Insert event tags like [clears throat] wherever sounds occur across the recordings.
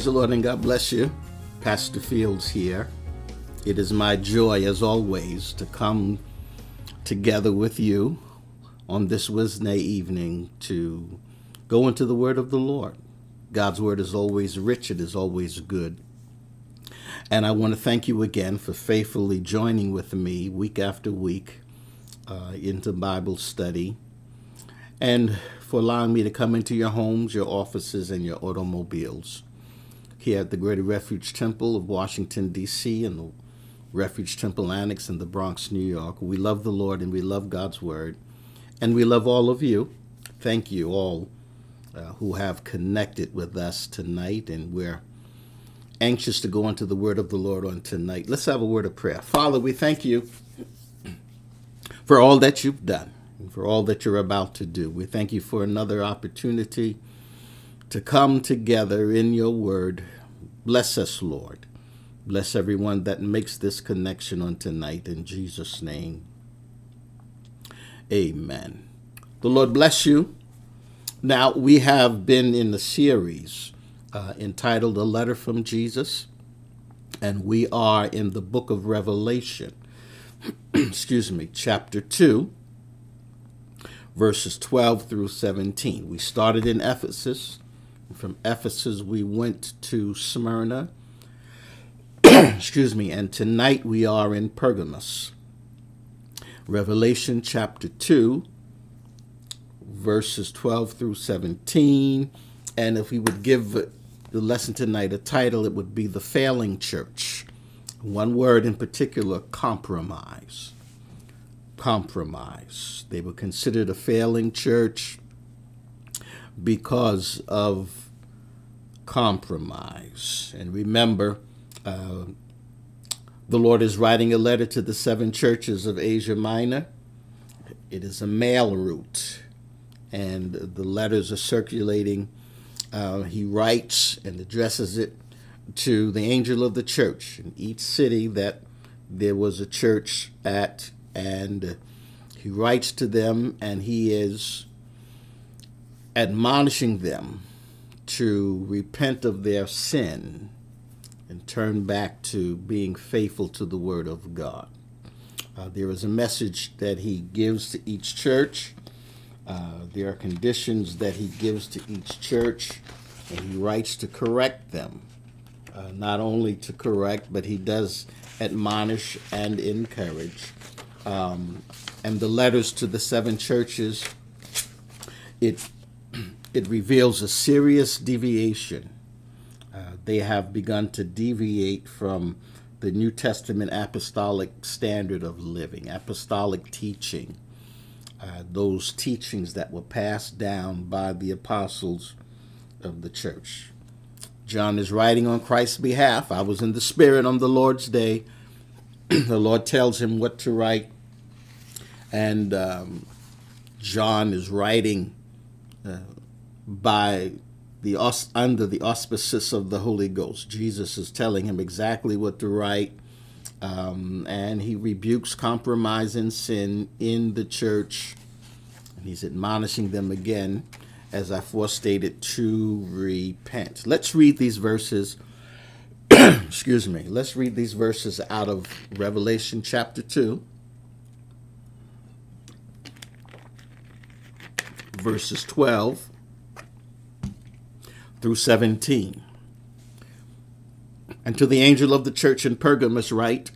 Praise the Lord and God bless you. Pastor Fields here. It is my joy, as always, to come together with you on this Wednesday evening to go into the Word of the Lord. God's Word is always rich, it is always good. And I want to thank you again for faithfully joining with me week after week uh, into Bible study and for allowing me to come into your homes, your offices, and your automobiles. Here at the Greater Refuge Temple of Washington, D.C., and the Refuge Temple Annex in the Bronx, New York. We love the Lord and we love God's Word. And we love all of you. Thank you all uh, who have connected with us tonight. And we're anxious to go into the Word of the Lord on tonight. Let's have a word of prayer. Father, we thank you for all that you've done and for all that you're about to do. We thank you for another opportunity to come together in your word. Bless us, Lord. Bless everyone that makes this connection on tonight in Jesus' name. Amen. The Lord bless you. Now, we have been in the series uh, entitled A Letter from Jesus, and we are in the book of Revelation, [clears throat] excuse me, chapter 2, verses 12 through 17. We started in Ephesus. From Ephesus, we went to Smyrna. [clears throat] Excuse me. And tonight we are in Pergamos. Revelation chapter 2, verses 12 through 17. And if we would give the lesson tonight a title, it would be The Failing Church. One word in particular compromise. Compromise. They were considered a failing church because of compromise. And remember, uh, the Lord is writing a letter to the seven churches of Asia Minor. It is a mail route, and the letters are circulating. Uh, he writes and addresses it to the angel of the church in each city that there was a church at, and he writes to them, and he is admonishing them to repent of their sin and turn back to being faithful to the Word of God. Uh, there is a message that he gives to each church. Uh, there are conditions that he gives to each church, and he writes to correct them. Uh, not only to correct, but he does admonish and encourage. Um, and the letters to the seven churches, it it reveals a serious deviation. Uh, they have begun to deviate from the New Testament apostolic standard of living, apostolic teaching, uh, those teachings that were passed down by the apostles of the church. John is writing on Christ's behalf. I was in the Spirit on the Lord's day. [clears throat] the Lord tells him what to write, and um, John is writing uh, by the under the auspices of the Holy Ghost. Jesus is telling him exactly what to write, um, and he rebukes compromise and sin in the church, and he's admonishing them again, as I forestated, to repent. Let's read these verses. [clears throat] excuse me. Let's read these verses out of Revelation chapter two. Verses 12 through 17. And to the angel of the church in Pergamos write,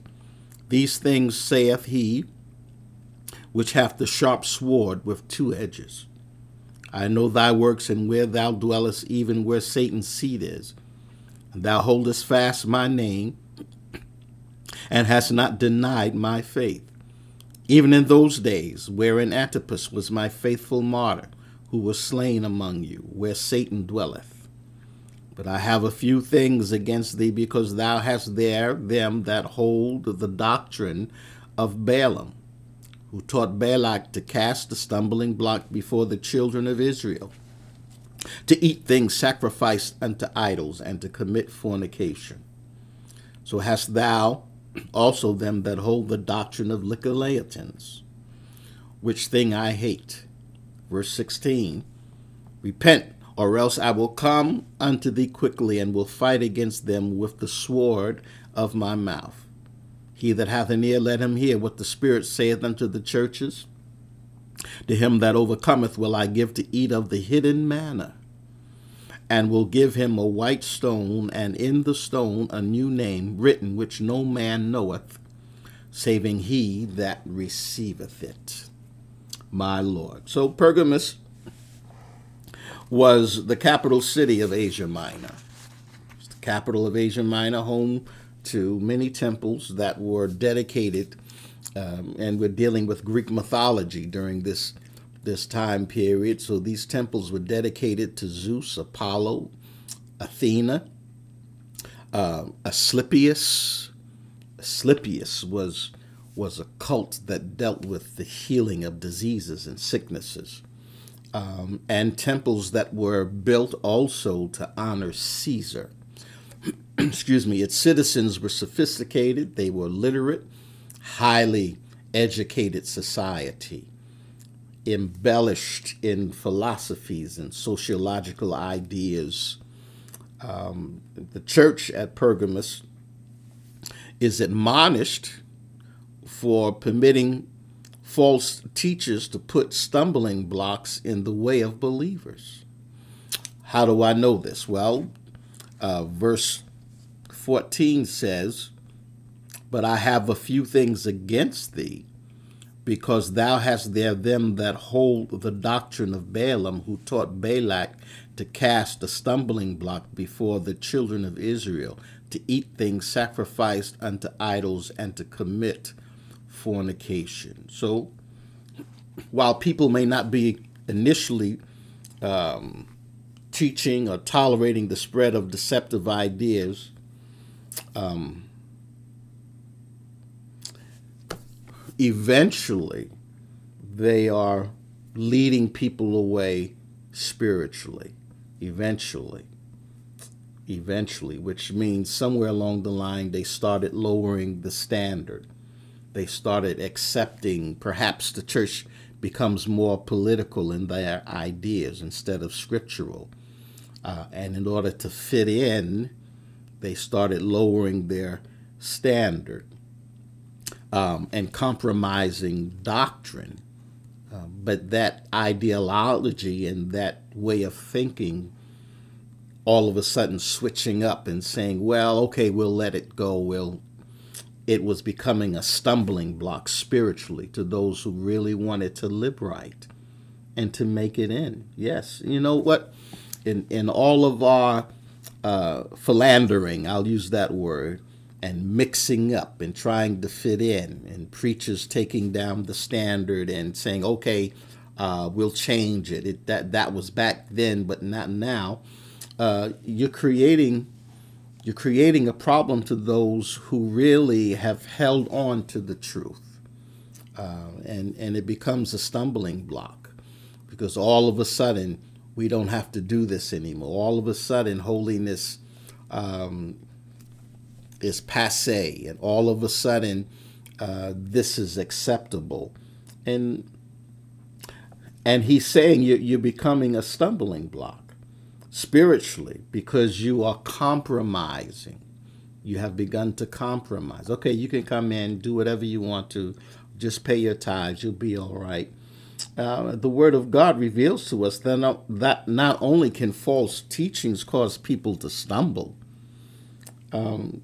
These things saith he, which hath the sharp sword with two edges. I know thy works and where thou dwellest, even where Satan's seat is. And thou holdest fast my name, and hast not denied my faith. Even in those days, wherein Antipas was my faithful martyr, who was slain among you, where Satan dwelleth. But I have a few things against thee, because thou hast there them that hold the doctrine of Balaam, who taught Balak to cast the stumbling block before the children of Israel, to eat things sacrificed unto idols, and to commit fornication. So hast thou also them that hold the doctrine of Nicolaitans, which thing I hate. Verse 16 Repent or else I will come unto thee quickly, and will fight against them with the sword of my mouth. He that hath an ear, let him hear what the Spirit saith unto the churches. To him that overcometh will I give to eat of the hidden manna, and will give him a white stone, and in the stone a new name written, which no man knoweth, saving he that receiveth it. My Lord. So Pergamus was the capital city of Asia Minor. It's the capital of Asia Minor, home to many temples that were dedicated, um, and we're dealing with Greek mythology during this this time period. So these temples were dedicated to Zeus, Apollo, Athena, uh, Asclepius. Asclepius was was a cult that dealt with the healing of diseases and sicknesses um, and temples that were built also to honor Caesar. [clears throat] Excuse me, its citizens were sophisticated, they were literate, highly educated society, embellished in philosophies and sociological ideas. Um, the church at Pergamus is admonished for permitting false teachers to put stumbling blocks in the way of believers. How do I know this? Well, uh, verse 14 says, But I have a few things against thee, because thou hast there them that hold the doctrine of Balaam, who taught Balak to cast a stumbling block before the children of Israel, to eat things sacrificed unto idols, and to commit fornication. So, while people may not be initially um, teaching or tolerating the spread of deceptive ideas, um, eventually they are leading people away spiritually. Eventually. Eventually, which means somewhere along the line they started lowering the standard they started accepting, perhaps the church becomes more political in their ideas instead of scriptural. Uh, and in order to fit in, they started lowering their standard um, and compromising doctrine. Uh, but that ideology and that way of thinking all of a sudden switching up and saying, well, okay, we'll let it go. We'll it was becoming a stumbling block spiritually to those who really wanted to live right and to make it in. Yes, you know what? In in all of our uh, philandering, I'll use that word, and mixing up and trying to fit in, and preachers taking down the standard and saying, "Okay, uh, we'll change it." it. That that was back then, but not now. Uh, you're creating you're creating a problem to those who really have held on to the truth. Uh, and, and it becomes a stumbling block because all of a sudden we don't have to do this anymore. All of a sudden, holiness um, is passe, and all of a sudden, uh, this is acceptable. And and he's saying you, you're becoming a stumbling block spiritually because you are compromising. You have begun to compromise. Okay, you can come in, do whatever you want to, just pay your tithes, you'll be all right. Uh, the Word of God reveals to us that not, that not only can false teachings cause people to stumble, um,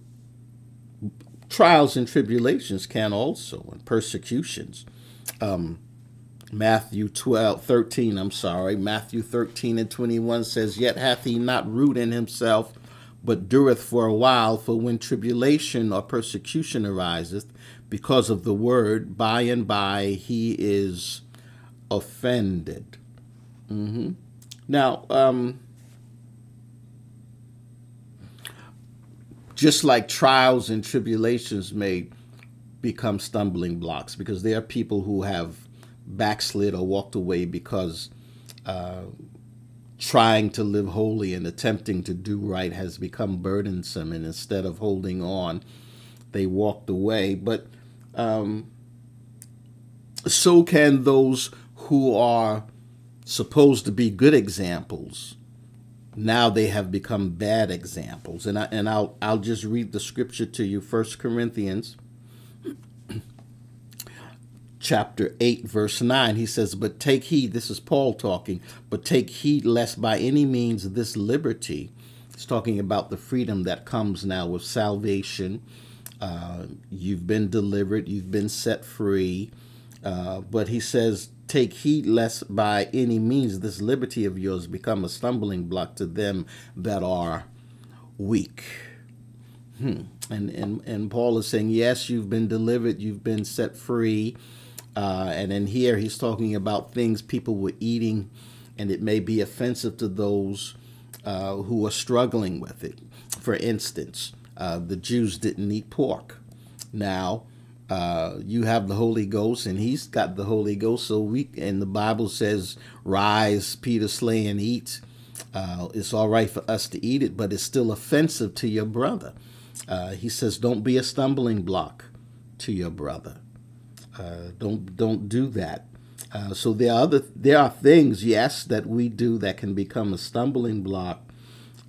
trials and tribulations can also, and persecutions. Um, Matthew 12, 13, I'm sorry. Matthew 13 and 21 says, Yet hath he not root in himself, but dureth for a while. For when tribulation or persecution ariseth because of the word, by and by he is offended. Mm-hmm. Now, um, just like trials and tribulations may become stumbling blocks, because there are people who have backslid or walked away because uh, trying to live holy and attempting to do right has become burdensome, and instead of holding on, they walked away. But um, so can those who are supposed to be good examples now they have become bad examples. And I and I'll I'll just read the scripture to you. First Corinthians chapter 8 verse 9 he says but take heed this is paul talking but take heed lest by any means this liberty he's talking about the freedom that comes now with salvation. Uh, you've been delivered you've been set free. Uh, but he says take heed lest by any means this liberty of yours become a stumbling block to them that are weak. Hmm. and, and and paul is saying yes you've been delivered you've been set free uh, and then here he's talking about things people were eating, and it may be offensive to those uh, who are struggling with it. For instance, uh, the Jews didn't eat pork. Now, uh, you have the Holy Ghost, and he's got the Holy Ghost. So we, and the Bible says, "Rise, Peter, slay and eat." Uh, it's all right for us to eat it, but it's still offensive to your brother. Uh, he says, "Don't be a stumbling block to your brother." Uh, don't don't do that. Uh, so there are other there are things, yes, that we do that can become a stumbling block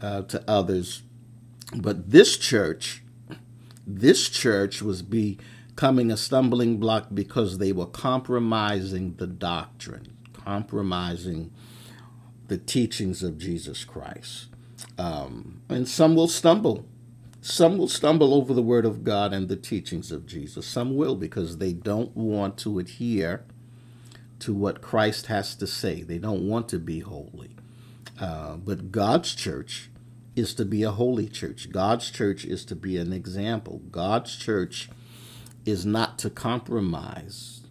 uh, to others. But this church, this church was becoming a stumbling block because they were compromising the doctrine, compromising the teachings of Jesus Christ. Um, and some will stumble some will stumble over the word of God and the teachings of Jesus. Some will because they don't want to adhere to what Christ has to say. They don't want to be holy. Uh, but God's church is to be a holy church. God's church is to be an example. God's church is not to compromise.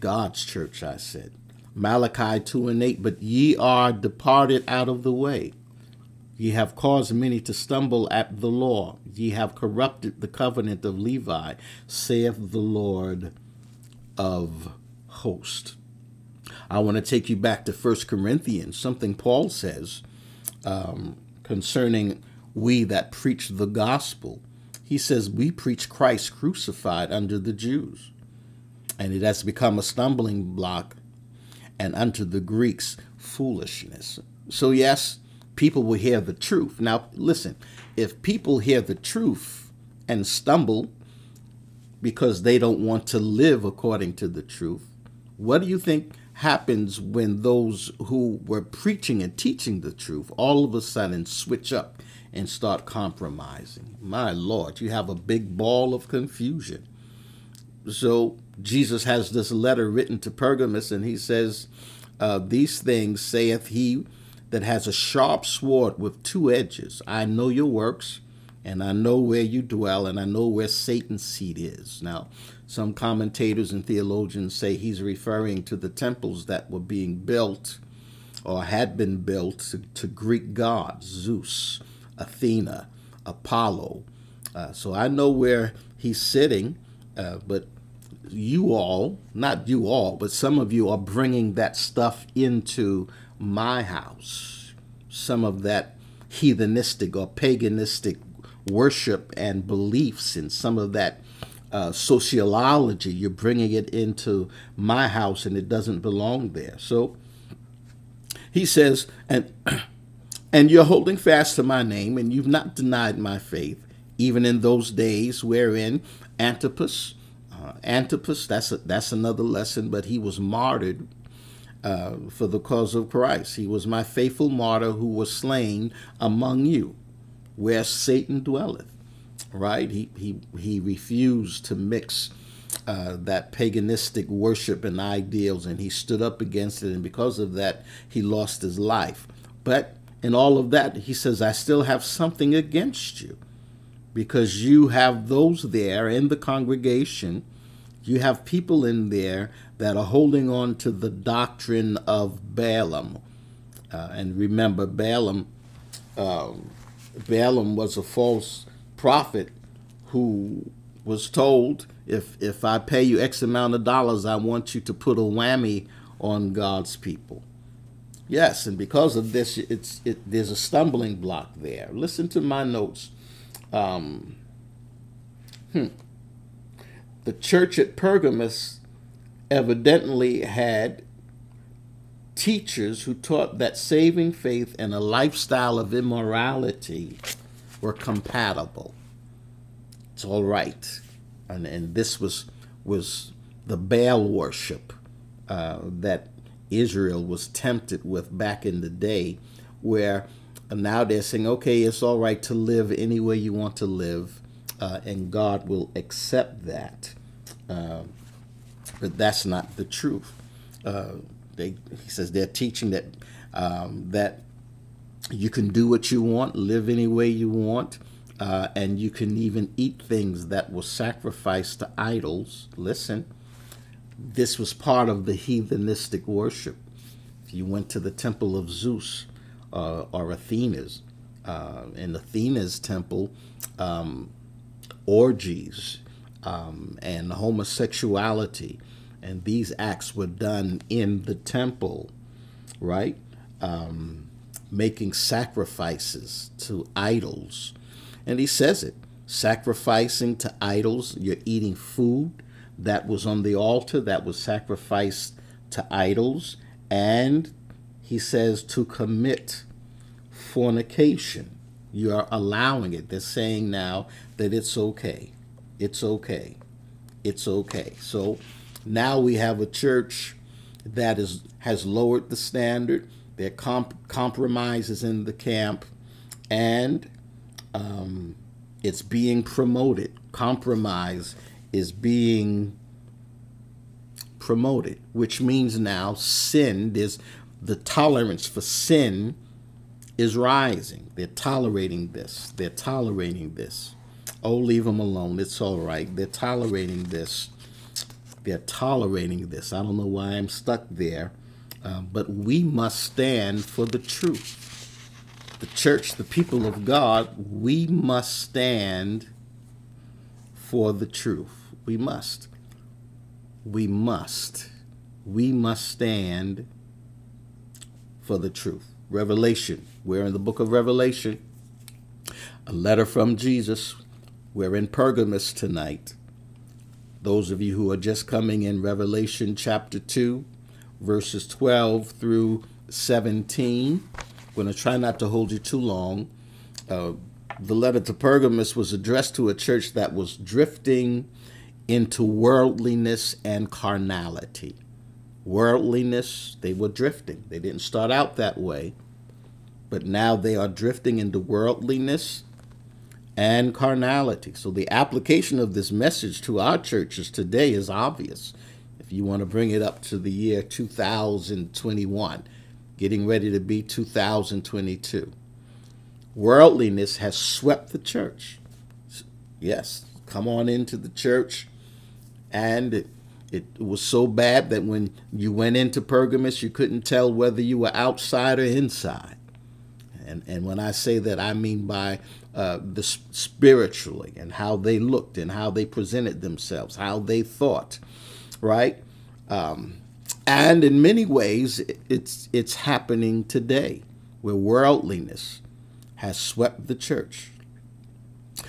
God's church, I said. Malachi 2 and 8, but ye are departed out of the way. Ye have caused many to stumble at the law. Ye have corrupted the covenant of Levi, saith the Lord of hosts. I want to take you back to 1 Corinthians, something Paul says um, concerning we that preach the gospel. He says, We preach Christ crucified under the Jews, and it has become a stumbling block, and unto the Greeks, foolishness. So, yes, people will hear the truth. Now, listen, if people hear the truth and stumble because they don't want to live according to the truth, what do you think happens when those who were preaching and teaching the truth all of a sudden switch up and start compromising? My Lord, you have a big ball of confusion. So, Jesus has this letter written to Pergamus, and he says, uh, These things saith he that has a sharp sword with two edges. I know your works, and I know where you dwell, and I know where Satan's seat is. Now, some commentators and theologians say he's referring to the temples that were being built or had been built to, to Greek gods, Zeus, Athena, Apollo. Uh, so I know where he's sitting, uh, but you all, not you all, but some of you are bringing that stuff into my house some of that heathenistic or paganistic worship and beliefs and some of that uh, sociology. You're bringing it into my house and it doesn't belong there. So he says, and [clears throat] and you're holding fast to my name, and you've not denied my faith, even in those days wherein Antipas, uh, Antipas, that's a, that's another lesson, but he was martyred uh, for the cause of Christ. He was my faithful martyr who was slain among you, where Satan dwelleth. Right? He he he refused to mix uh, that paganistic worship and ideals, and he stood up against it, and because of that, he lost his life. But in all of that, he says, I still have something against you because you have those there in the congregation you have people in there that are holding on to the doctrine of Balaam. Uh, and remember, Balaam, um, Balaam was a false prophet who was told, if if I pay you X amount of dollars, I want you to put a whammy on God's people. Yes, and because of this, it's it, there's a stumbling block there. Listen to my notes. Um, hmm the church at Pergamos evidently had teachers who taught that saving faith and a lifestyle of immorality were compatible. It's all right. And, and this was, was the Baal worship uh, that Israel was tempted with back in the day, where now they're saying, okay, it's all right to live any way you want to live, uh, and God will accept that. Uh, but that's not the truth. Uh, they, he says they're teaching that um, that you can do what you want, live any way you want, uh, and you can even eat things that were sacrificed to idols. Listen, this was part of the heathenistic worship. If you went to the temple of Zeus uh, or Athena's, uh, in Athena's temple, um, orgies um, and homosexuality and these acts were done in the temple, right? Um, making sacrifices to idols. And he says it sacrificing to idols, you're eating food that was on the altar that was sacrificed to idols. And he says to commit fornication. You are allowing it. They're saying now that it's okay. It's okay. It's okay. So now we have a church that is has lowered the standard. There comp- compromises in the camp, and um, it's being promoted. Compromise is being promoted, which means now sin is the tolerance for sin is rising. They're tolerating this. They're tolerating this. Oh, leave them alone. It's all right. They're tolerating this they're tolerating this. I don't know why I'm stuck there, uh, but we must stand for the truth. The church, the people of God, we must stand for the truth. We must. We must. We must stand for the truth. Revelation. We're in the book of Revelation. A letter from Jesus. We're in Pergamus tonight. Those of you who are just coming in Revelation chapter 2, verses 12 through 17. I'm going to try not to hold you too long. Uh, the letter to Pergamus was addressed to a church that was drifting into worldliness and carnality. Worldliness, they were drifting. They didn't start out that way, but now they are drifting into worldliness and carnality. So the application of this message to our churches today is obvious. If you want to bring it up to the year 2021, getting ready to be 2022. Worldliness has swept the church. Yes, come on into the church. And it, it was so bad that when you went into Pergamus, you couldn't tell whether you were outside or inside. And, and when I say that, I mean by uh, the spiritually and how they looked and how they presented themselves, how they thought, right? Um, and in many ways, it's it's happening today, where worldliness has swept the church.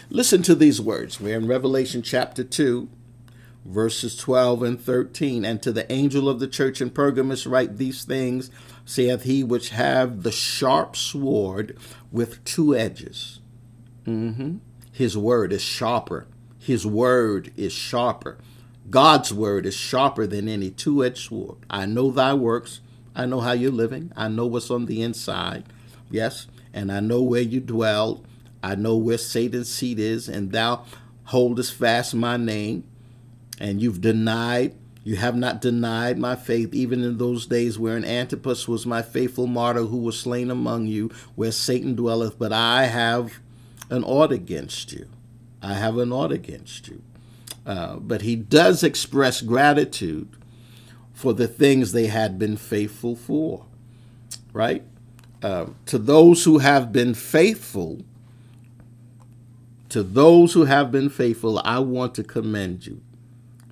Listen to these words. We're in Revelation chapter two, verses twelve and thirteen. And to the angel of the church in Pergamus write these things: saith he which have the sharp sword with two edges Mm-hmm. His word is sharper. His word is sharper. God's word is sharper than any two edged sword. I know thy works. I know how you're living. I know what's on the inside. Yes. And I know where you dwell. I know where Satan's seat is. And thou holdest fast my name. And you've denied, you have not denied my faith, even in those days wherein Antipas was my faithful martyr who was slain among you, where Satan dwelleth. But I have an ought against you. I have an ought against you. Uh, but he does express gratitude for the things they had been faithful for, right? Uh, to those who have been faithful, to those who have been faithful, I want to commend you,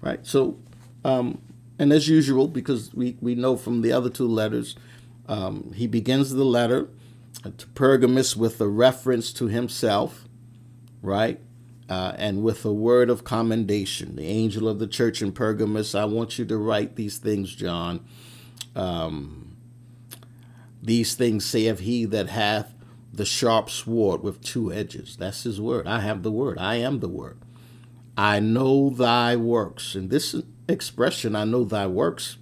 right? So, um, and as usual, because we, we know from the other two letters, um, he begins the letter to Pergamus with a reference to himself, right? Uh, and with a word of commendation. The angel of the church in Pergamus, I want you to write these things, John. Um, These things saith he that hath the sharp sword with two edges. That's his word. I have the word. I am the word. I know thy works. And this expression, I know thy works,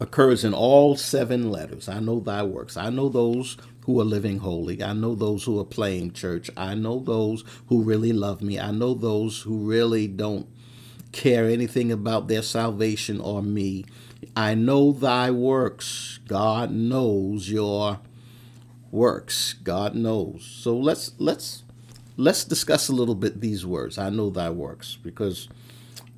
occurs in all seven letters. I know thy works. I know those who are living holy. I know those who are playing church. I know those who really love me. I know those who really don't care anything about their salvation or me. I know thy works. God knows your works. God knows. So let's let's let's discuss a little bit these words. I know thy works because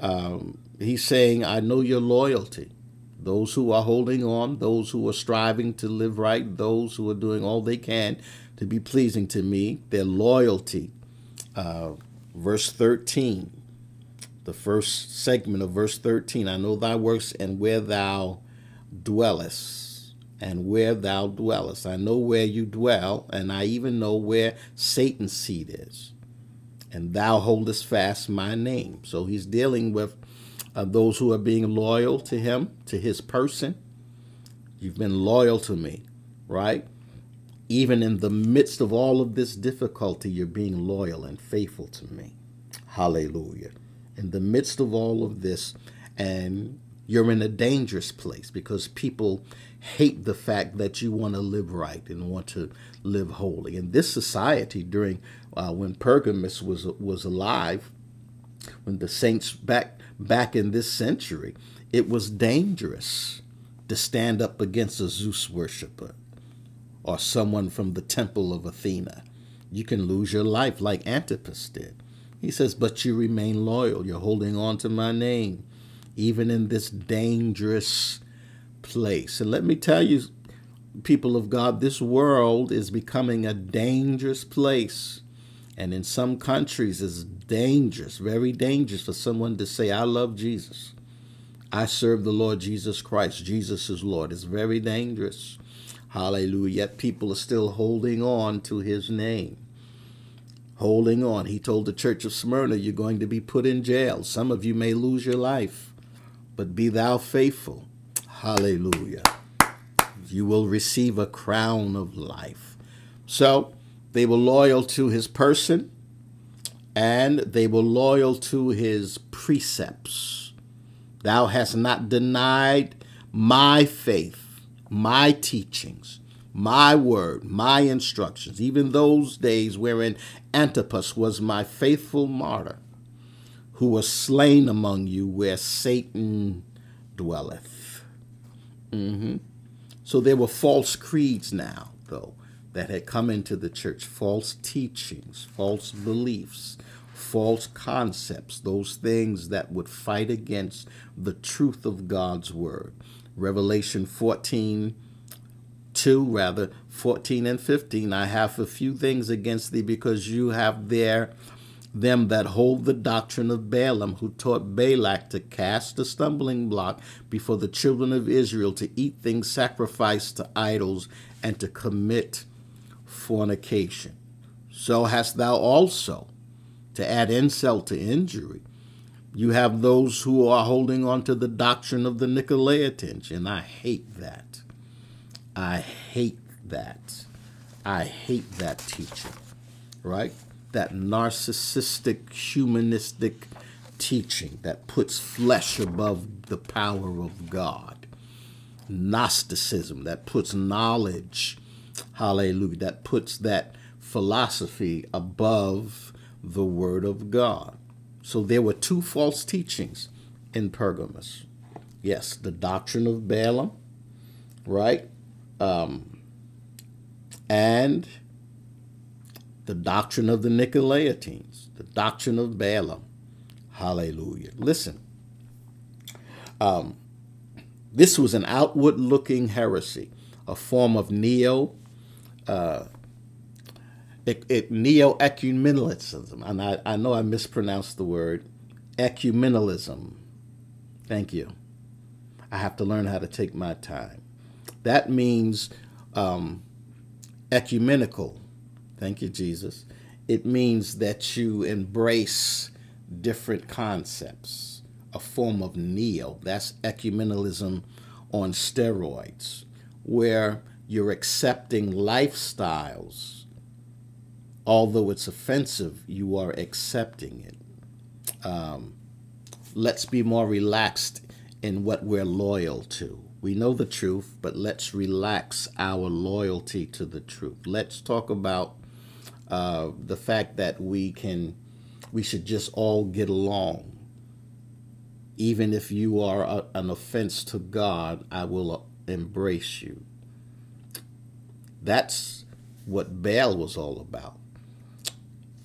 um, he's saying, I know your loyalty those who are holding on, those who are striving to live right, those who are doing all they can to be pleasing to me, their loyalty. Uh, verse 13, the first segment of verse 13 I know thy works and where thou dwellest, and where thou dwellest. I know where you dwell, and I even know where Satan's seat is. And thou holdest fast my name. So he's dealing with uh, those who are being loyal to him, to his person. You've been loyal to me, right? Even in the midst of all of this difficulty, you're being loyal and faithful to me. Hallelujah. In the midst of all of this, and you're in a dangerous place because people hate the fact that you want to live right and want to live holy. In this society, during uh, when Pergamus was was alive, when the saints back back in this century, it was dangerous to stand up against a Zeus worshiper or someone from the temple of Athena. You can lose your life like Antipas did. He says, But you remain loyal. You're holding on to my name, even in this dangerous place. And let me tell you, people of God, this world is becoming a dangerous place. And in some countries, it's dangerous, very dangerous for someone to say, I love Jesus. I serve the Lord Jesus Christ. Jesus is Lord. It's very dangerous. Hallelujah. Yet people are still holding on to his name. Holding on. He told the church of Smyrna, You're going to be put in jail. Some of you may lose your life, but be thou faithful. Hallelujah. You will receive a crown of life. So, they were loyal to his person and they were loyal to his precepts. Thou hast not denied my faith, my teachings, my word, my instructions, even those days wherein Antipas was my faithful martyr, who was slain among you where Satan dwelleth. Mm-hmm. So there were false creeds now, though that had come into the church false teachings, false beliefs, false concepts, those things that would fight against the truth of God's word. Revelation 14 2, rather, 14 and 15. I have a few things against thee because you have there them that hold the doctrine of Balaam, who taught Balak to cast a stumbling block before the children of Israel, to eat things sacrificed to idols, and to commit fornication. So hast thou also, to add insult to injury. You have those who are holding on to the doctrine of the Nicolaitans, and I hate that. I hate that. I hate that teaching, right? That narcissistic, humanistic teaching that puts flesh above the power of God. Gnosticism that puts knowledge hallelujah, that puts that philosophy above the Word of God. So there were two false teachings in Pergamos. Yes, the doctrine of Balaam, right? Um, and the doctrine of the Nicolaitans, the doctrine of Balaam. Hallelujah. Listen, um, this was an outward looking heresy, a form of neo uh, it, it, neo-ecumenism, and I, I know I mispronounced the word, ecumenism. Thank you. I have to learn how to take my time. That means um, ecumenical. Thank you, Jesus. It means that you embrace different concepts, a form of neo. That's ecumenism on steroids, where you're accepting lifestyles. Although it's offensive, you are accepting it. Um, let's be more relaxed in what we're loyal to. We know the truth, but let's relax our loyalty to the truth. Let's talk about uh, the fact that we can, we should just all get along. Even if you are a, an offense to God, I will embrace you. That's what Baal was all about.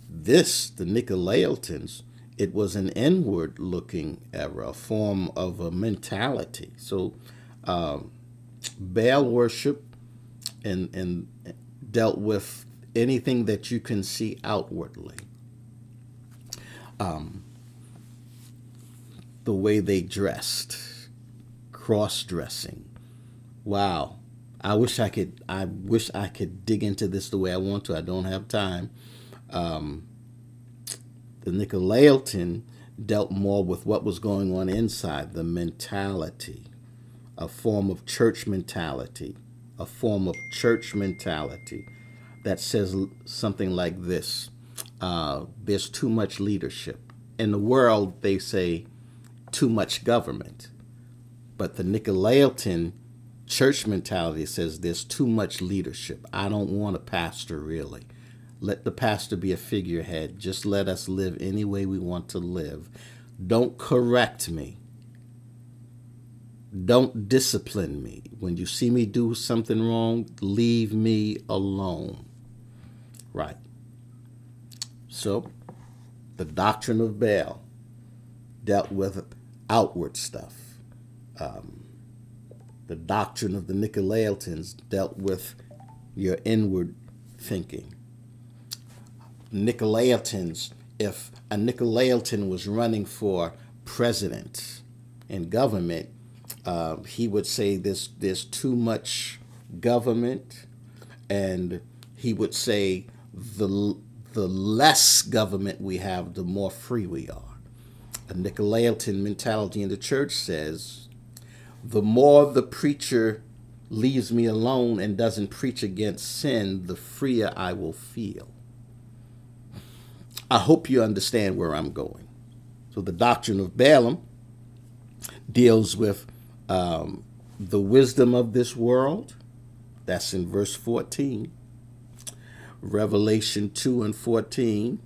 This, the Nicolaitans, it was an inward looking error, a form of a mentality. So um, Baal worship and, and dealt with anything that you can see outwardly. Um, the way they dressed, cross dressing. Wow. I wish I could. I wish I could dig into this the way I want to. I don't have time. Um, the Nicolaitan dealt more with what was going on inside, the mentality, a form of church mentality, a form of church mentality that says something like this uh, There's too much leadership. In the world, they say too much government. But the Nicolaitan church mentality says there's too much leadership. I don't want a pastor really. Let the pastor be a figurehead. Just let us live any way we want to live. Don't correct me. Don't discipline me. When you see me do something wrong, leave me alone. Right. So, the doctrine of Baal dealt with outward stuff. Um, the doctrine of the Nicolaitans dealt with your inward thinking. Nicolaitans, if a Nicolaitan was running for president in government, uh, he would say there's, there's too much government, and he would say the, the less government we have, the more free we are. A Nicolaitan mentality in the church says the more the preacher leaves me alone and doesn't preach against sin, the freer I will feel. I hope you understand where I'm going. So, the doctrine of Balaam deals with um, the wisdom of this world. That's in verse 14. Revelation 2 and 14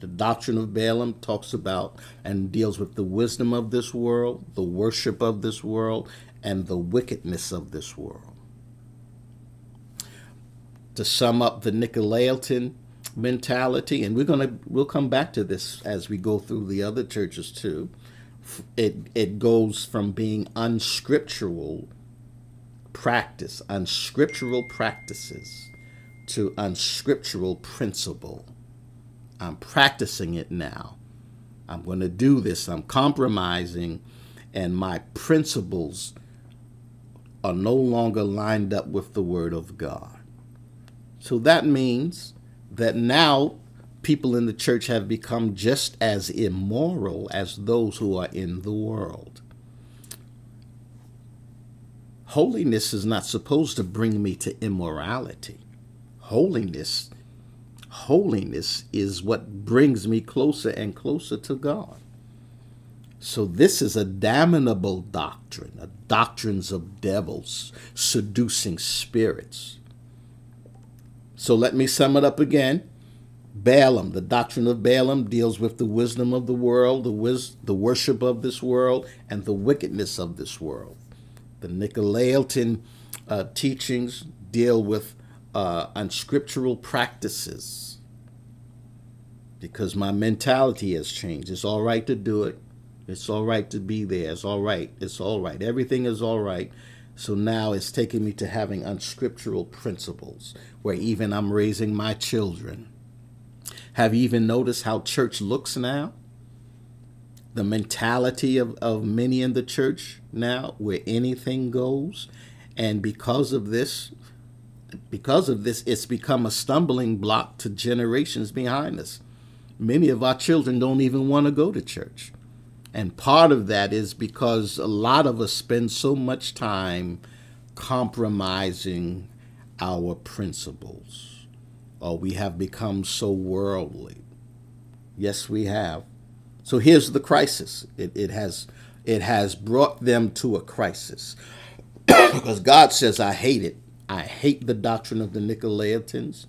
the doctrine of Balaam talks about and deals with the wisdom of this world, the worship of this world, and the wickedness of this world. To sum up the Nicolaitan mentality, and we're gonna we'll come back to this as we go through the other churches too. It it goes from being unscriptural practice, unscriptural practices, to unscriptural principle I'm practicing it now. I'm going to do this. I'm compromising, and my principles are no longer lined up with the Word of God. So that means that now people in the church have become just as immoral as those who are in the world. Holiness is not supposed to bring me to immorality. Holiness holiness is what brings me closer and closer to God. So this is a damnable doctrine, a doctrines of devils, seducing spirits. So let me sum it up again. Balaam, the doctrine of Balaam deals with the wisdom of the world, the wis- the worship of this world, and the wickedness of this world. The Nicolaitan uh, teachings deal with uh, unscriptural practices because my mentality has changed. It's all right to do it. It's all right to be there. It's all right. It's all right. Everything is all right. So now it's taking me to having unscriptural principles where even I'm raising my children. Have you even noticed how church looks now? The mentality of, of many in the church now, where anything goes. And because of this, because of this, it's become a stumbling block to generations behind us many of our children don't even want to go to church. And part of that is because a lot of us spend so much time compromising our principles, or we have become so worldly. Yes, we have. So here's the crisis. It, it has it has brought them to a crisis. [coughs] because God says, I hate it. I hate the doctrine of the Nicolaitans.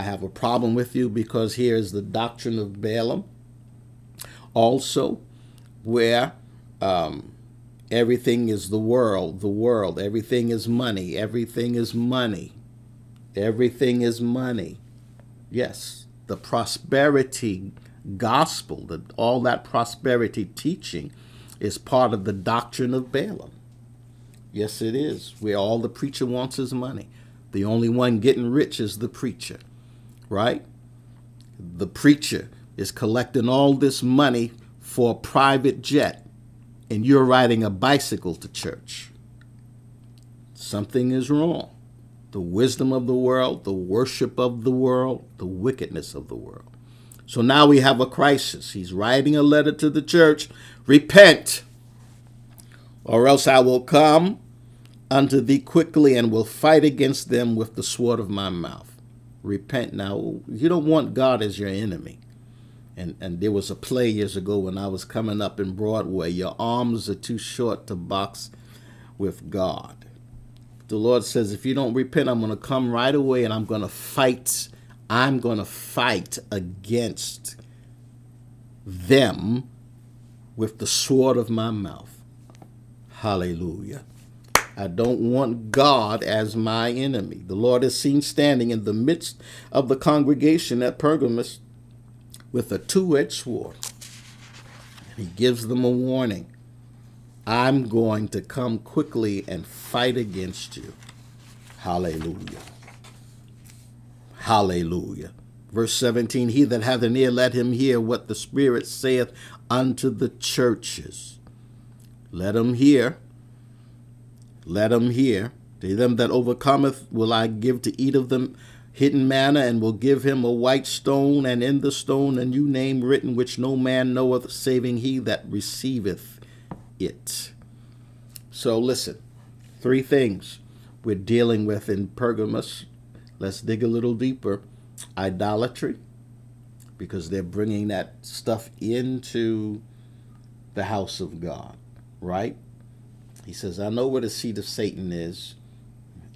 I have a problem with you because here is the doctrine of Balaam. Also, where um, everything is the world, the world, everything is money, everything is money, everything is money. Yes, the prosperity gospel, that all that prosperity teaching is part of the doctrine of Balaam. Yes, it is. Where all the preacher wants is money. The only one getting rich is the preacher, right? The preacher is collecting all this money for a private jet, and you're riding a bicycle to church. Something is wrong. The wisdom of the world, the worship of the world, the wickedness of the world. So now we have a crisis. He's writing a letter to the church Repent, or else I will come unto thee quickly and will fight against them with the sword of my mouth. Repent now. You don't want God as your enemy. And, and there was a play years ago when I was coming up in Broadway. Your arms are too short to box with God. The Lord says, if you don't repent, I'm going to come right away and I'm going to fight I'm going to fight against them with the sword of my mouth. Hallelujah. I don't want God as my enemy. The Lord is seen standing in the midst of the congregation at Pergamos with a two edged sword. And he gives them a warning I'm going to come quickly and fight against you. Hallelujah. Hallelujah. Verse 17 He that hath an ear, let him hear what the Spirit saith unto the churches. Let him hear. Let him hear. To them that overcometh will I give to eat of them hidden manna, and will give him a white stone, and in the stone a new name written, which no man knoweth, saving he that receiveth it. So listen, three things we're dealing with in Pergamos Let's dig a little deeper. Idolatry, because they're bringing that stuff into the house of God, right? He says, I know where the seat of Satan is.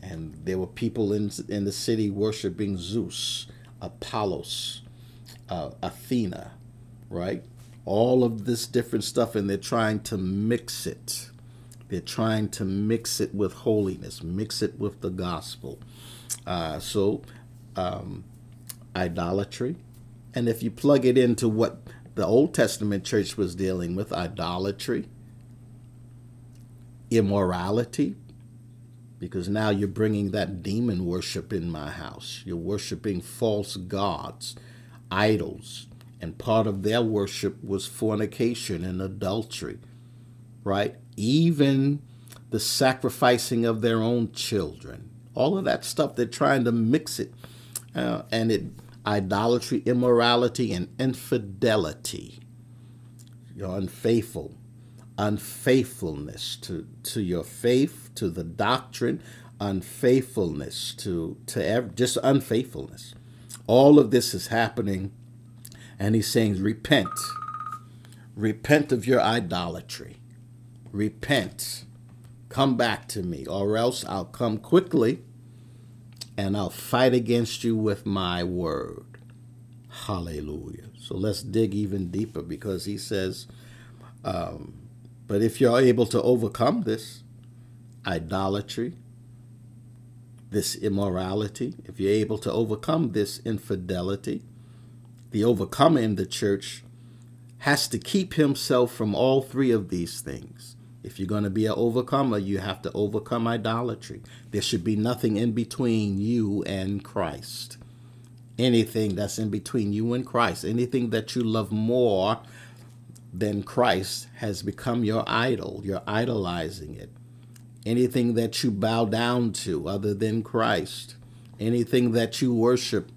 And there were people in, in the city worshiping Zeus, Apollos, uh, Athena, right? All of this different stuff, and they're trying to mix it. They're trying to mix it with holiness, mix it with the gospel. Uh, so, um, idolatry. And if you plug it into what the Old Testament church was dealing with, idolatry, immorality, because now you're bringing that demon worship in my house. You're worshiping false gods, idols, and part of their worship was fornication and adultery, right? Even the sacrificing of their own children all of that stuff. They're trying to mix it, uh, and it idolatry, immorality, and infidelity. You're unfaithful, unfaithfulness to to your faith, to the doctrine, unfaithfulness to to ev- just unfaithfulness. All of this is happening, and he's saying, repent, repent of your idolatry, repent Come back to me, or else I'll come quickly and I'll fight against you with my word. Hallelujah. So let's dig even deeper because he says, um, but if you're able to overcome this idolatry, this immorality, if you're able to overcome this infidelity, the overcomer in the church has to keep himself from all three of these things. If you're going to be an overcomer, you have to overcome idolatry. There should be nothing in between you and Christ. Anything that's in between you and Christ, anything that you love more than Christ has become your idol. You're idolizing it. Anything that you bow down to other than Christ, anything that you worship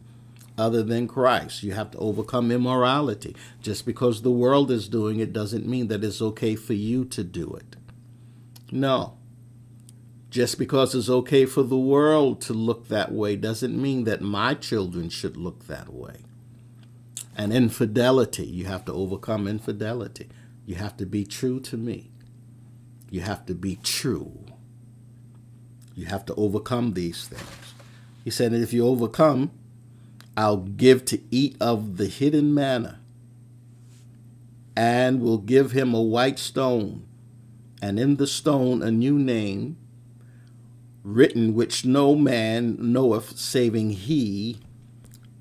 other than Christ. You have to overcome immorality. Just because the world is doing it doesn't mean that it's okay for you to do it. No. Just because it's okay for the world to look that way doesn't mean that my children should look that way. And infidelity, you have to overcome infidelity. You have to be true to me. You have to be true. You have to overcome these things. He said, if you overcome, I'll give to eat of the hidden manna, and will give him a white stone, and in the stone a new name written which no man knoweth saving he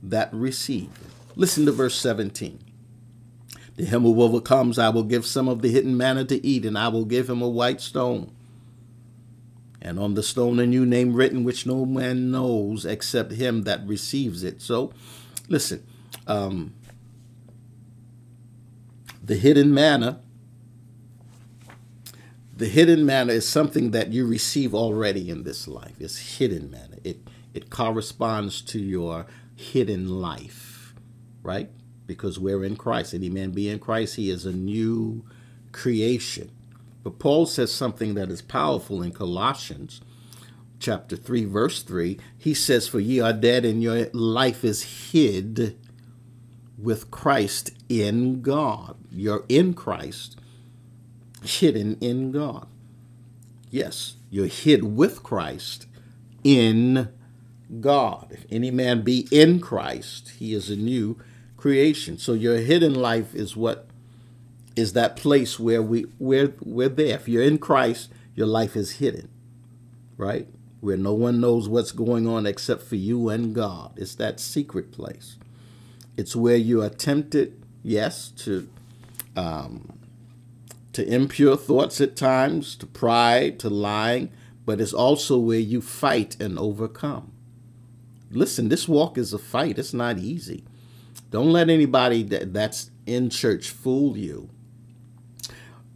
that receiveth. Listen to verse 17. To him who overcomes, I will give some of the hidden manna to eat, and I will give him a white stone. And on the stone a new name written, which no man knows except him that receives it. So, listen, um, the hidden manna the hidden manna is something that you receive already in this life. It's hidden manna. It it corresponds to your hidden life, right? Because we're in Christ. Any man be in Christ, he is a new creation. But Paul says something that is powerful in Colossians chapter 3 verse 3. He says for ye are dead and your life is hid with Christ in God. You're in Christ hidden in God. Yes, you're hid with Christ in God. If any man be in Christ, he is a new creation. So your hidden life is what is that place where we where we're there. If you're in Christ, your life is hidden. Right? Where no one knows what's going on except for you and God. It's that secret place. It's where you are tempted, yes, to um, to impure thoughts at times, to pride, to lying, but it's also where you fight and overcome. Listen, this walk is a fight. It's not easy. Don't let anybody that, that's in church fool you.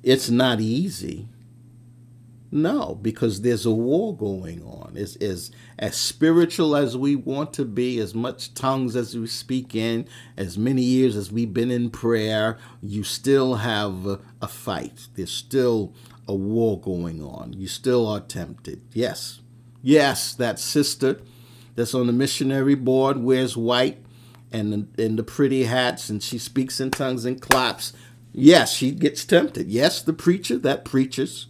It's not easy. No, because there's a war going on. It's, it's as spiritual as we want to be, as much tongues as we speak in, as many years as we've been in prayer, you still have a, a fight. There's still a war going on. You still are tempted. Yes. Yes, that sister that's on the missionary board wears white and, and the pretty hats and she speaks in tongues and claps. Yes, she gets tempted. Yes, the preacher that preaches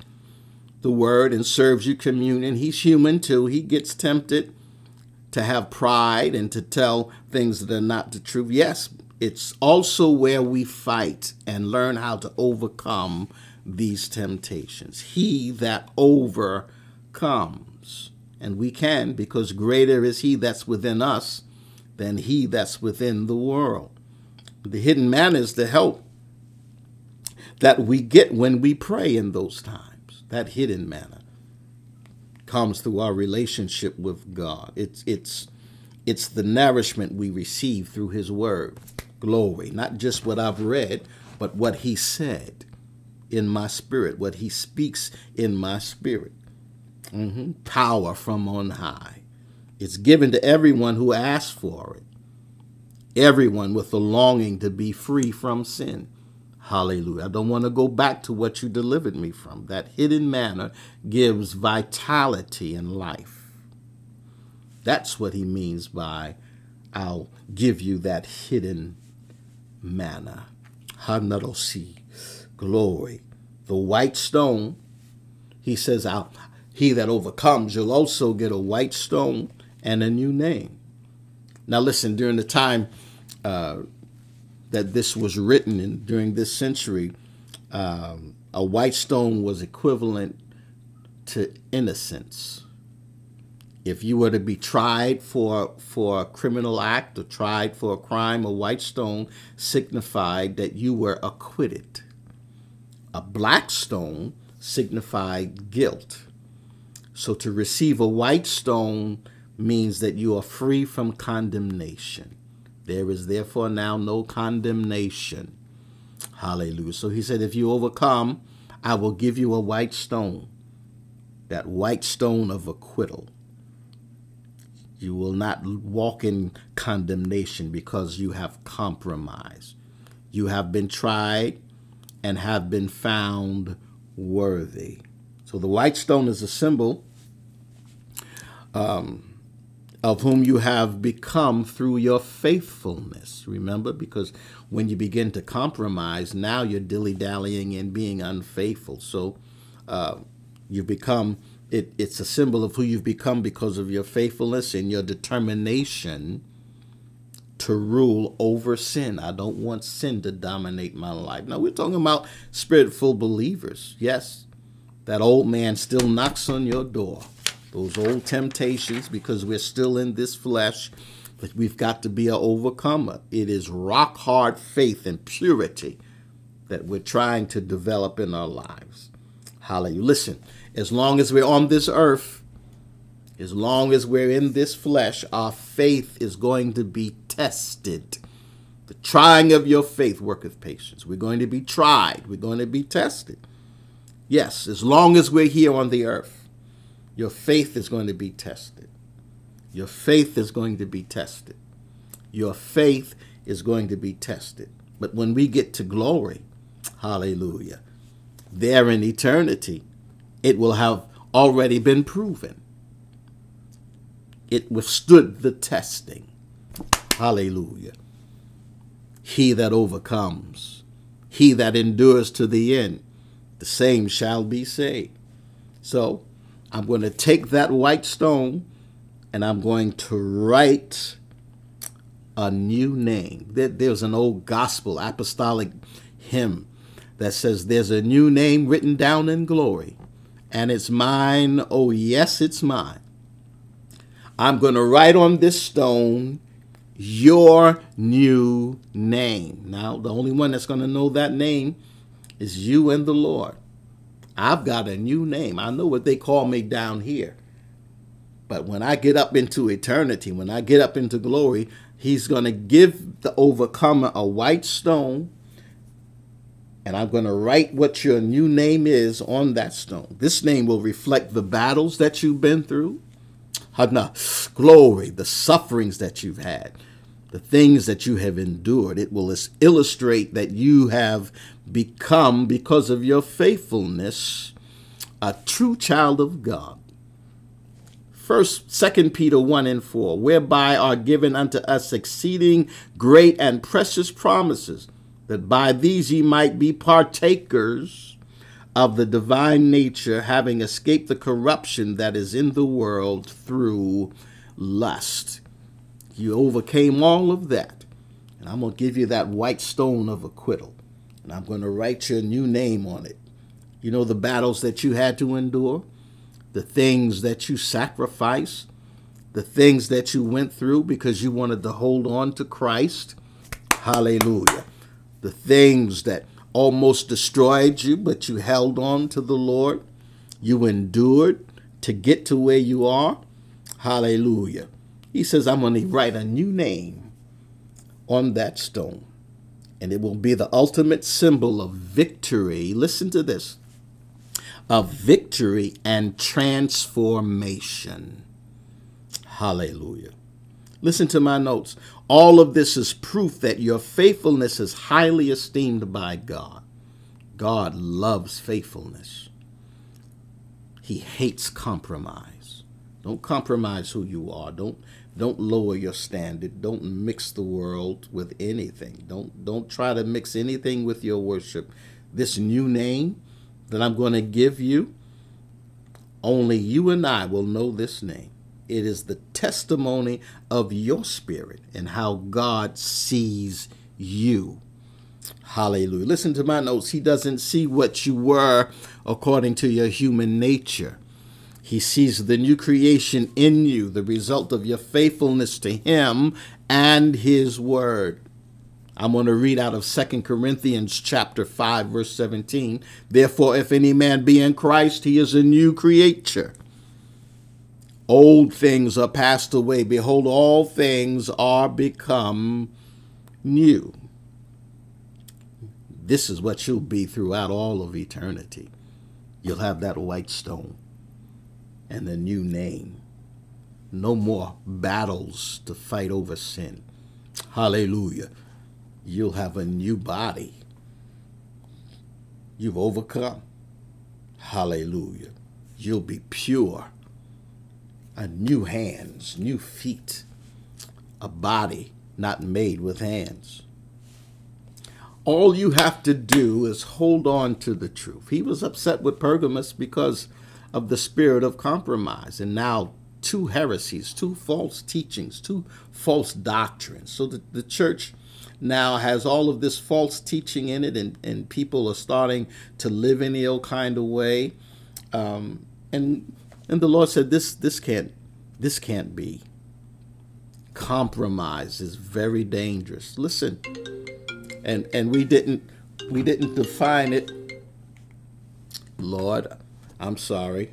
the word and serves you communion. He's human too. He gets tempted to have pride and to tell things that are not the truth. Yes, it's also where we fight and learn how to overcome these temptations. He that overcomes. And we can because greater is he that's within us than he that's within the world. The hidden manna is the help that we get when we pray in those times that hidden manna comes through our relationship with God. It's it's it's the nourishment we receive through his word. Glory, not just what I've read, but what he said in my spirit, what he speaks in my spirit. Mm-hmm. Power from on high. It's given to everyone who asks for it. Everyone with a longing to be free from sin. Hallelujah. I don't want to go back to what you delivered me from. That hidden manna gives vitality and life. That's what he means by I'll give you that hidden manna. Hanarosi. Glory. The white stone, he says, I'll, he that overcomes, you'll also get a white stone and a new name. Now listen, during the time uh, that this was written in during this century, um, a white stone was equivalent to innocence. If you were to be tried for for a criminal act or tried for a crime, a white stone signified that you were acquitted. A black stone signified guilt. So to receive a white stone means that you are free from condemnation. There is therefore now no condemnation. Hallelujah. So he said, If you overcome, I will give you a white stone, that white stone of acquittal. You will not walk in condemnation because you have compromised. You have been tried and have been found worthy. So the white stone is a symbol um, of whom you have become through your faithfulness. Remember, because when you begin to compromise, now you're dilly dallying and being unfaithful. So uh, you become, it, it's a symbol of who you've become because of your faithfulness and your determination to rule over sin. I don't want sin to dominate my life. Now, we're talking about spirit-filled believers. Yes, that old man still knocks on your door. Those old temptations, because we're still in this flesh, but we've got to be an overcomer. It is rock hard faith and purity that we're trying to develop in our lives. Hallelujah. Listen, as long as we're on this earth, as long as we're in this flesh, our faith is going to be tested. The trying of your faith worketh patience. We're going to be tried. We're going to be tested. Yes, as long as we're here on the earth, your faith is going to be tested. Your faith is going to be tested. Your faith is going to be tested. But when we get to glory, hallelujah, there in eternity, it will have already been proven. It withstood the testing. Hallelujah. He that overcomes, he that endures to the end, the same shall be saved. So I'm going to take that white stone and I'm going to write a new name. There's an old gospel apostolic hymn that says, There's a new name written down in glory, and it's mine. Oh, yes, it's mine. I'm going to write on this stone your new name. Now, the only one that's going to know that name is you and the Lord. I've got a new name. I know what they call me down here. But when I get up into eternity, when I get up into glory, he's going to give the overcomer a white stone. And I'm going to write what your new name is on that stone. This name will reflect the battles that you've been through. Glory, the sufferings that you've had the things that you have endured. It will illustrate that you have become, because of your faithfulness, a true child of God. First, Second Peter 1 and 4, whereby are given unto us exceeding great and precious promises, that by these ye might be partakers of the divine nature, having escaped the corruption that is in the world through lust. You overcame all of that. And I'm going to give you that white stone of acquittal. And I'm going to write your new name on it. You know the battles that you had to endure, the things that you sacrificed, the things that you went through because you wanted to hold on to Christ. Hallelujah. The things that almost destroyed you, but you held on to the Lord. You endured to get to where you are. Hallelujah. He says, I'm going to write a new name on that stone, and it will be the ultimate symbol of victory. Listen to this of victory and transformation. Hallelujah. Listen to my notes. All of this is proof that your faithfulness is highly esteemed by God. God loves faithfulness. He hates compromise. Don't compromise who you are. Don't don't lower your standard. Don't mix the world with anything. Don't don't try to mix anything with your worship. This new name that I'm going to give you, only you and I will know this name. It is the testimony of your spirit and how God sees you. Hallelujah. Listen to my notes. He doesn't see what you were according to your human nature. He sees the new creation in you, the result of your faithfulness to Him and His Word. I'm going to read out of 2 Corinthians chapter 5 verse 17. Therefore if any man be in Christ he is a new creature. Old things are passed away behold all things are become new. This is what you'll be throughout all of eternity. You'll have that white stone and a new name. No more battles to fight over sin. Hallelujah. You'll have a new body. You've overcome. Hallelujah. You'll be pure. a new hands, new feet, a body not made with hands. All you have to do is hold on to the truth. He was upset with Pergamus because of the spirit of compromise. And now two heresies, two false teachings, two false doctrines. So the, the church now has all of this false teaching in it, and, and people are starting to live in old kind of way. Um, and and the Lord said, This this can't this can't be. Compromise is very dangerous. Listen, and and we didn't we didn't define it. Lord, I'm sorry.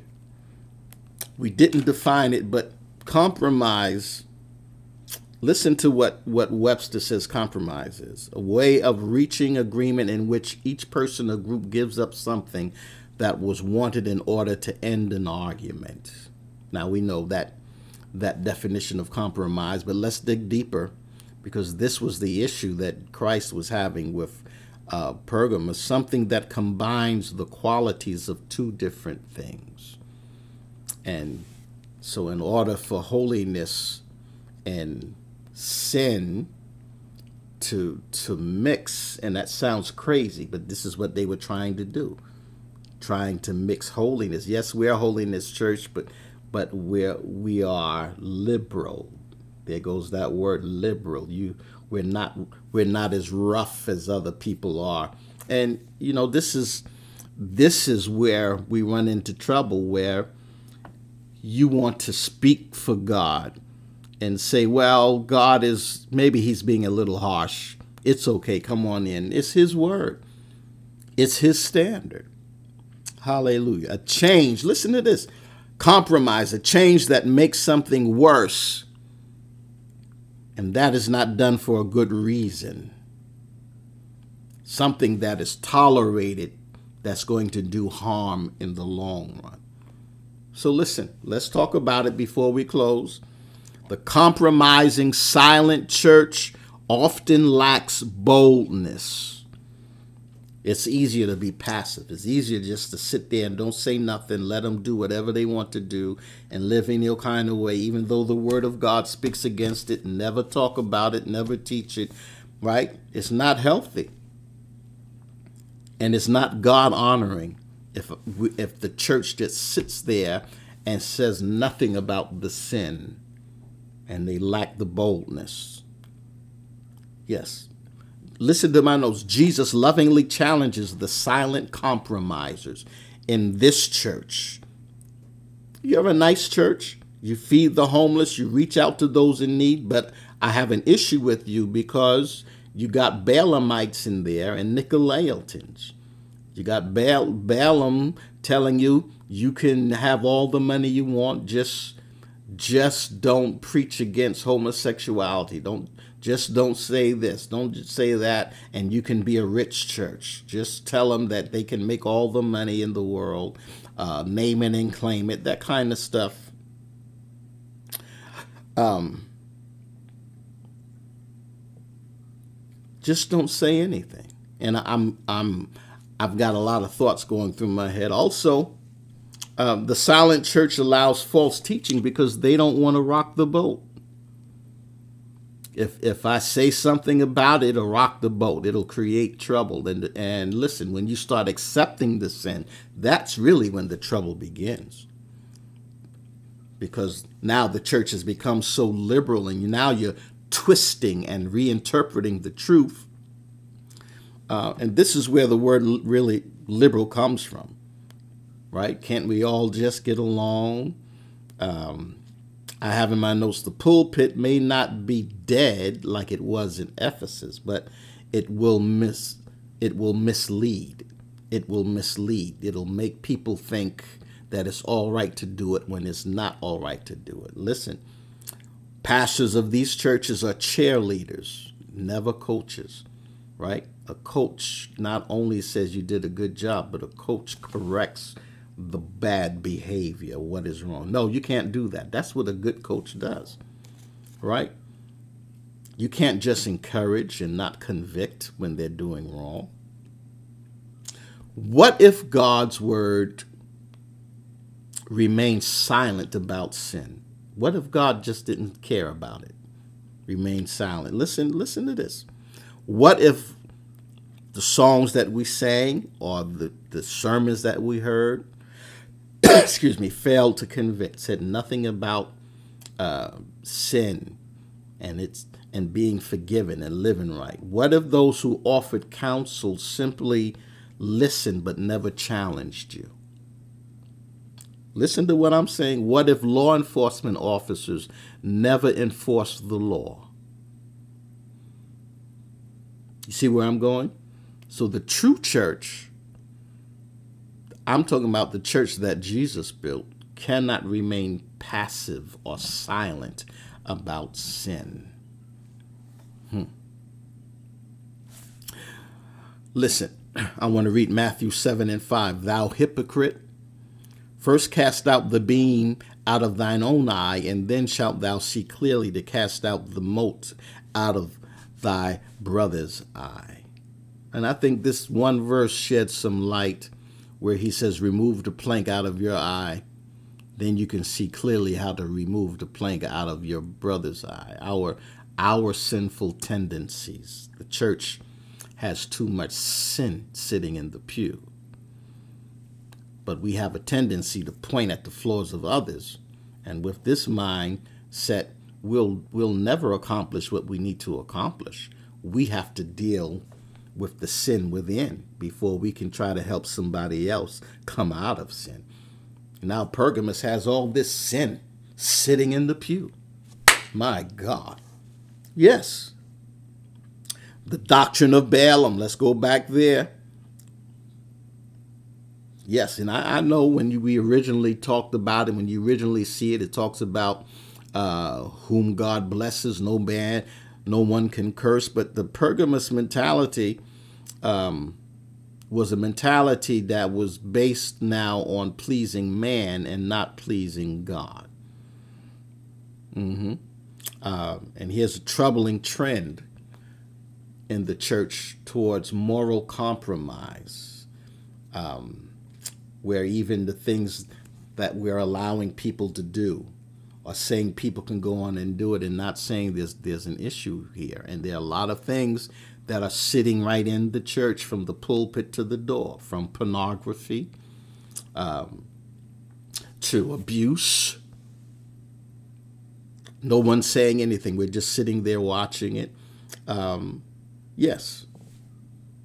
We didn't define it, but compromise. Listen to what, what Webster says compromise is a way of reaching agreement in which each person or group gives up something that was wanted in order to end an argument. Now we know that that definition of compromise, but let's dig deeper because this was the issue that Christ was having with uh, Pergamos, something that combines the qualities of two different things. And so, in order for holiness and sin to to mix, and that sounds crazy, but this is what they were trying to do, trying to mix holiness. Yes, we are holiness church, but but we're we are liberal. There goes that word liberal. You we're not we're not as rough as other people are. And you know, this is this is where we run into trouble where you want to speak for God and say, well, God is maybe he's being a little harsh. It's okay. Come on in. It's his word. It's his standard. Hallelujah. A change. Listen to this compromise, a change that makes something worse. And that is not done for a good reason. Something that is tolerated that's going to do harm in the long run. So, listen, let's talk about it before we close. The compromising, silent church often lacks boldness. It's easier to be passive. It's easier just to sit there and don't say nothing, let them do whatever they want to do and live in your kind of way, even though the Word of God speaks against it. Never talk about it, never teach it, right? It's not healthy. And it's not God honoring if, if the church just sits there and says nothing about the sin and they lack the boldness. Yes, Listen to my notes. Jesus lovingly challenges the silent compromisers in this church. You have a nice church. You feed the homeless. You reach out to those in need. But I have an issue with you because you got Balaamites in there and Nicolaitans. You got Baal, Balaam telling you you can have all the money you want. Just, just don't preach against homosexuality. Don't just don't say this, don't say that, and you can be a rich church. Just tell them that they can make all the money in the world, uh, name it and claim it, that kind of stuff. Um, just don't say anything. And I'm I'm I've got a lot of thoughts going through my head. Also, um, the silent church allows false teaching because they don't want to rock the boat if if I say something about it, it'll rock the boat. It'll create trouble. And and listen, when you start accepting the sin, that's really when the trouble begins. Because now the church has become so liberal, and now you're twisting and reinterpreting the truth. Uh, and this is where the word really liberal comes from, right? Can't we all just get along? Um, I have in my notes the pulpit may not be dead like it was in Ephesus, but it will miss it will mislead. It will mislead. It'll make people think that it's all right to do it when it's not all right to do it. Listen, pastors of these churches are cheerleaders, never coaches, right? A coach not only says you did a good job, but a coach corrects the bad behavior, what is wrong. No, you can't do that. That's what a good coach does, right? You can't just encourage and not convict when they're doing wrong. What if God's word remains silent about sin? What if God just didn't care about it? Remain silent. Listen, listen to this. What if the songs that we sang or the, the sermons that we heard, [coughs] excuse me, failed to convict, said nothing about uh, sin and its and being forgiven and living right? What if those who offered counsel simply listened but never challenged you? Listen to what I'm saying. What if law enforcement officers never enforced the law? You see where I'm going? So the true church, I'm talking about the church that Jesus built, cannot remain passive or silent about sin. Hmm. Listen, I want to read Matthew 7 and 5. Thou hypocrite, first cast out the beam out of thine own eye, and then shalt thou see clearly to cast out the mote out of thy brother's eye. And I think this one verse sheds some light where he says, Remove the plank out of your eye then you can see clearly how to remove the plank out of your brother's eye. Our our sinful tendencies. The church has too much sin sitting in the pew. But we have a tendency to point at the flaws of others. And with this mindset, we'll we'll never accomplish what we need to accomplish. We have to deal with the sin within before we can try to help somebody else come out of sin. Now Pergamus has all this sin sitting in the pew. My God. Yes. The doctrine of Balaam. Let's go back there. Yes, and I, I know when you, we originally talked about it, when you originally see it, it talks about uh, whom God blesses, no man, no one can curse. But the Pergamus mentality um, was a mentality that was based now on pleasing man and not pleasing God. Mm-hmm. Uh, and here's a troubling trend in the church towards moral compromise, um, where even the things that we're allowing people to do are saying people can go on and do it and not saying there's there's an issue here. And there are a lot of things that are sitting right in the church from the pulpit to the door, from pornography um, to abuse. No one's saying anything. We're just sitting there watching it. Um, yes,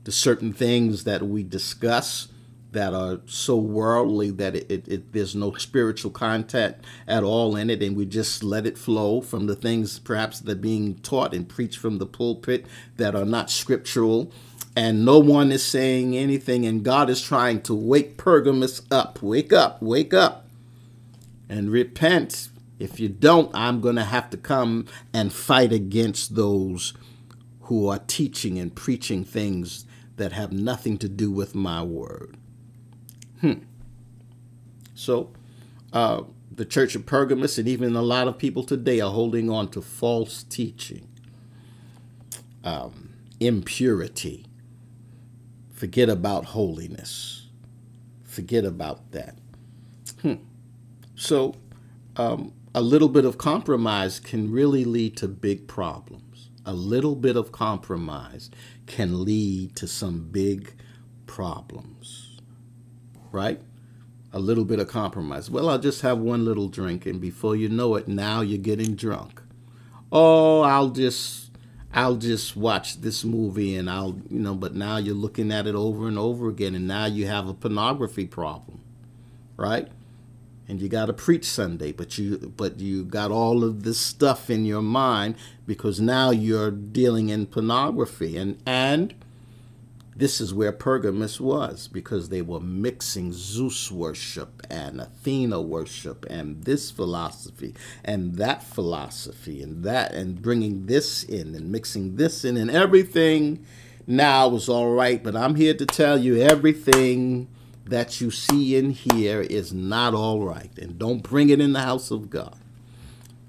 the certain things that we discuss that are so worldly that it, it, it, there's no spiritual contact at all in it and we just let it flow from the things perhaps that are being taught and preached from the pulpit that are not scriptural. And no one is saying anything and god is trying to wake Pergamus up. Wake up wake up and repent. If you don't i'm going to have to come and fight against those who are teaching and preaching things that have nothing to do with my word Hmm. So, uh, the Church of Pergamos and even a lot of people today are holding on to false teaching, um, impurity. Forget about holiness. Forget about that. Hmm. So, um, a little bit of compromise can really lead to big problems. A little bit of compromise can lead to some big problems right? A little bit of compromise. Well, I'll just have one little drink, and before you know it, now you're getting drunk. Oh, I'll just I'll just watch this movie and I'll, you know, but now you're looking at it over and over again and now you have a pornography problem, right? And you got to preach Sunday, but you but you got all of this stuff in your mind because now you're dealing in pornography and and this is where Pergamus was because they were mixing Zeus worship and Athena worship and this philosophy and that philosophy and that and bringing this in and mixing this in and everything now was all right. But I'm here to tell you everything that you see in here is not all right. And don't bring it in the house of God.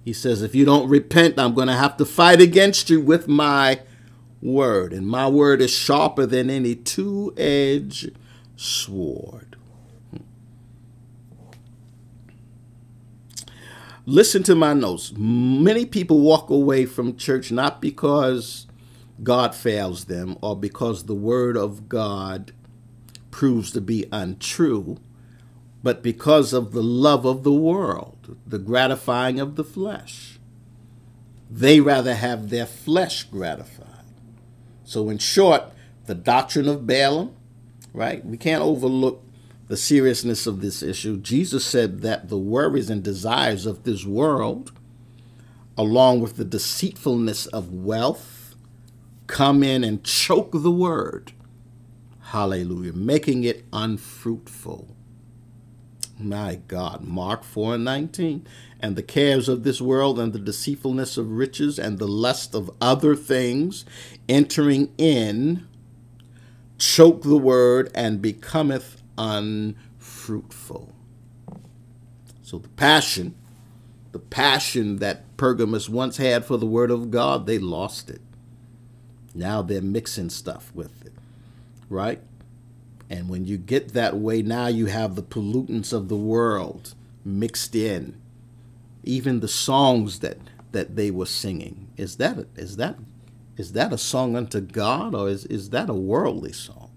He says, if you don't repent, I'm going to have to fight against you with my word, and my word is sharper than any two edged sword. Hmm. listen to my notes. Many people walk away from church not because God fails them or because the word of God proves to be untrue, but because of the love of the world, the gratifying of the flesh. They rather have their flesh gratified. So, in short, the doctrine of Balaam, right? We can't overlook the seriousness of this issue. Jesus said that the worries and desires of this world, along with the deceitfulness of wealth, come in and choke the word. Hallelujah. Making it unfruitful. My God. Mark 4 and 19. And the cares of this world and the deceitfulness of riches and the lust of other things entering in choke the word and becometh unfruitful. So the passion, the passion that Pergamus once had for the word of God, they lost it. Now they're mixing stuff with it, right? And when you get that way, now you have the pollutants of the world mixed in. Even the songs that that they were singing. Is that is that is that a song unto God or is, is that a worldly song?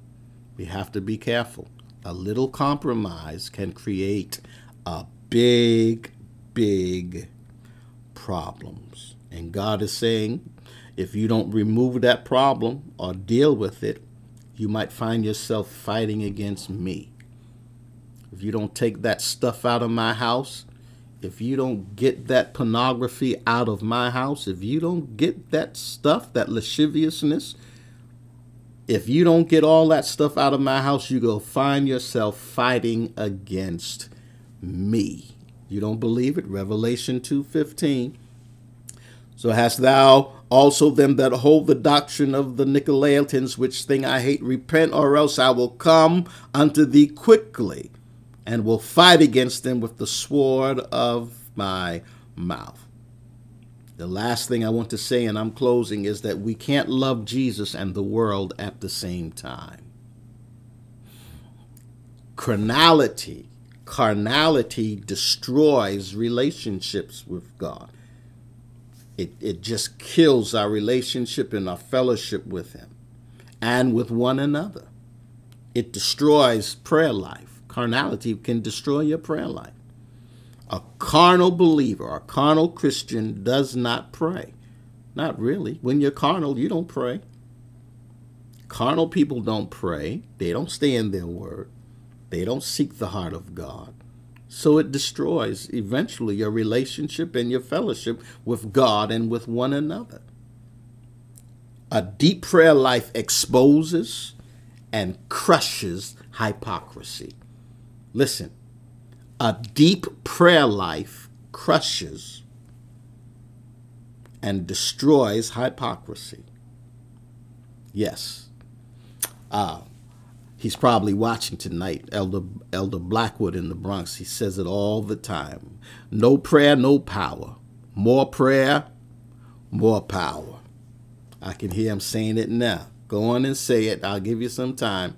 We have to be careful. A little compromise can create a big, big problems. And God is saying, if you don't remove that problem or deal with it, you might find yourself fighting against me. If you don't take that stuff out of my house, if you don't get that pornography out of my house, if you don't get that stuff, that lasciviousness, if you don't get all that stuff out of my house, you go find yourself fighting against me. You don't believe it? Revelation 2:15. So hast thou also them that hold the doctrine of the Nicolaitans, which thing I hate, repent, or else I will come unto thee quickly and will fight against them with the sword of my mouth. The last thing I want to say, and I'm closing, is that we can't love Jesus and the world at the same time. Carnality, carnality destroys relationships with God. It, it just kills our relationship and our fellowship with Him and with one another. It destroys prayer life carnality can destroy your prayer life. A carnal believer, a carnal Christian does not pray. Not really. When you're carnal, you don't pray. Carnal people don't pray. They don't stay in their word. They don't seek the heart of God. So it destroys eventually your relationship and your fellowship with God and with one another. A deep prayer life exposes and crushes hypocrisy. Listen, a deep prayer life crushes and destroys hypocrisy. Yes. Uh, he's probably watching tonight, Elder, Elder Blackwood in the Bronx. He says it all the time. No prayer, no power. More prayer, more power. I can hear him saying it now. Go on and say it. I'll give you some time.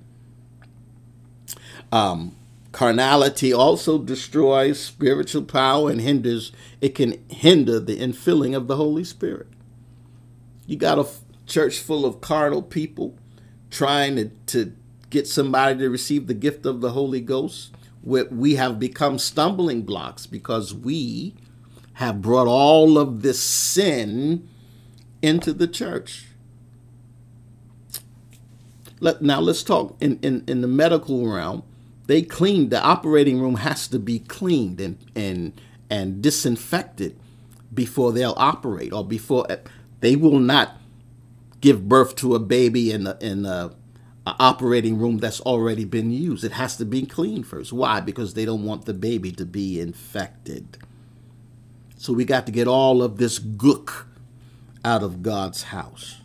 Um, Carnality also destroys spiritual power and hinders, it can hinder the infilling of the Holy Spirit. You got a church full of carnal people trying to, to get somebody to receive the gift of the Holy Ghost. We have become stumbling blocks because we have brought all of this sin into the church. Let, now let's talk in, in, in the medical realm they clean the operating room has to be cleaned and and and disinfected before they'll operate or before they will not give birth to a baby in a, in a, operating room that's already been used. It has to be cleaned first. Why? Because they don't want the baby to be infected. So we got to get all of this gook out of God's house.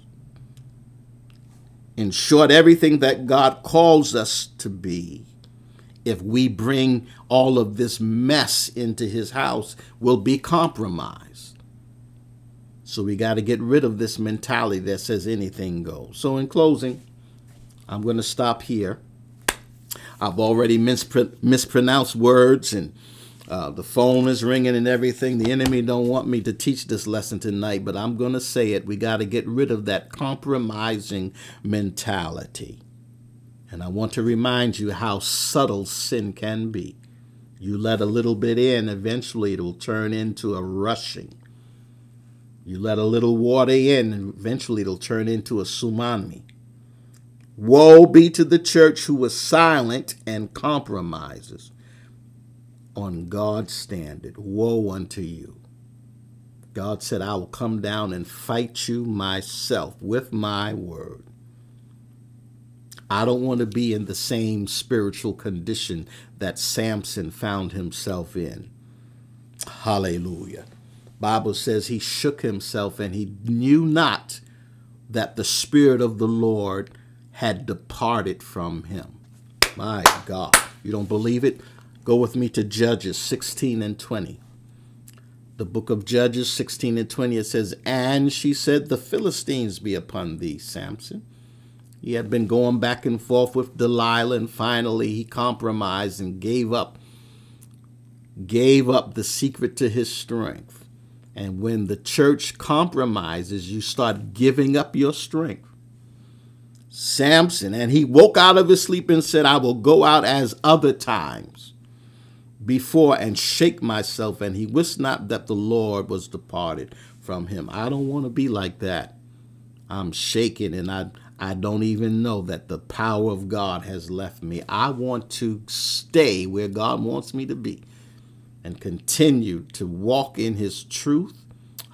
In short, everything that God calls us to be if we bring all of this mess into his house, we'll be compromised. So we got to get rid of this mentality that says anything goes. So, in closing, I'm going to stop here. I've already mispr- mispronounced words and Uh, the phone is ringing and everything. The enemy don't want me to teach this lesson tonight, but I'm going to say it. We got to get rid of that compromising mentality. And I want to remind you how subtle sin can be. You let a little bit in, eventually it will turn into a rushing. You let a little water in, and eventually it'll turn into a tsunami. Woe be to the church who was silent and compromises on God's standard. Woe unto you. God said, I will come down and fight you myself with my word. I don't want to be in the same spiritual condition that Samson found himself in. Hallelujah. Bible says he shook himself and he knew not that the spirit of the Lord had departed from him. My God. You don't believe it? Go with me to Judges 16 and 20. The book of Judges 16 and 20, it says, And she said, The Philistines be upon thee, Samson. He had been going back and forth with Delilah, and finally he compromised and gave up, gave up the secret to his strength. And when the church compromises, you start giving up your strength. Samson, and he woke out of his sleep and said, I will go out as other times before and shake myself, and he wist not that the Lord was departed from him. I don't want to be like that. I'm shaking and I I don't even know that the power of God has left me. I want to stay where God wants me to be and continue to walk in his truth.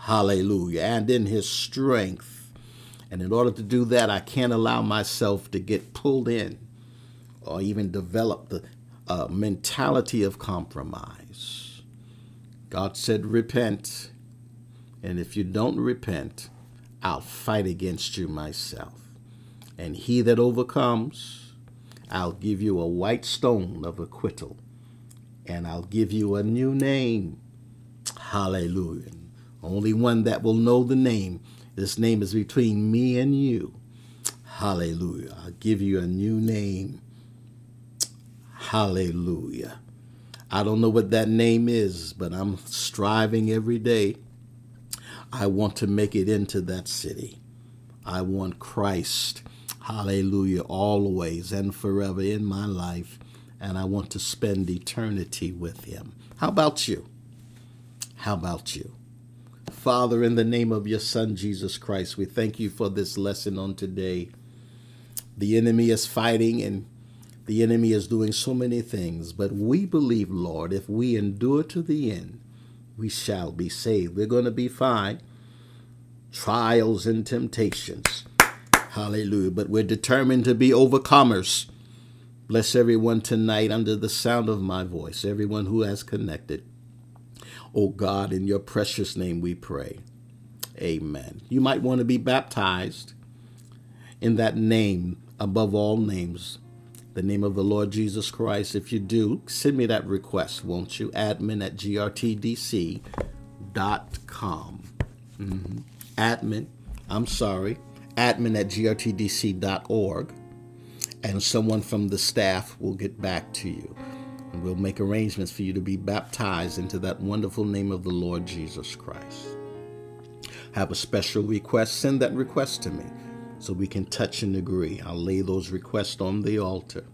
Hallelujah. And in his strength. And in order to do that, I can't allow myself to get pulled in or even develop the a mentality of compromise. God said, Repent. And if you don't repent, I'll fight against you myself. And he that overcomes, I'll give you a white stone of acquittal. And I'll give you a new name. Hallelujah. Only one that will know the name. This name is between me and you. Hallelujah. I'll give you a new name Hallelujah. I don't know what that name is, but I'm striving every day. I want to make it into that city. I want Christ, hallelujah, always and forever in my life, and I want to spend eternity with Him. How about you? How about you? Father, in the name of your Son, Jesus Christ, we thank you for this lesson on today. The enemy is fighting and the enemy is doing so many things, but we believe, Lord, if we endure to the end, we shall be saved. We're going to be fine. Trials and temptations. Hallelujah. But we're determined to be overcomers. Bless everyone tonight under the sound of my voice, everyone who has connected. Oh God, in your precious name we pray. Amen. You might want to be baptized in that name above all names the name of the Lord Jesus Christ. If you do, send me that request, won't you? Admin at grtdc.com. Mm-hmm. Admin, I'm sorry, admin at grtdc.org. And someone from the staff will get back to you. And we'll make arrangements for you to be baptized into that wonderful name of the Lord Jesus Christ. Have a special request? Send that request to me so we can touch and agree. I'll lay those requests on the altar.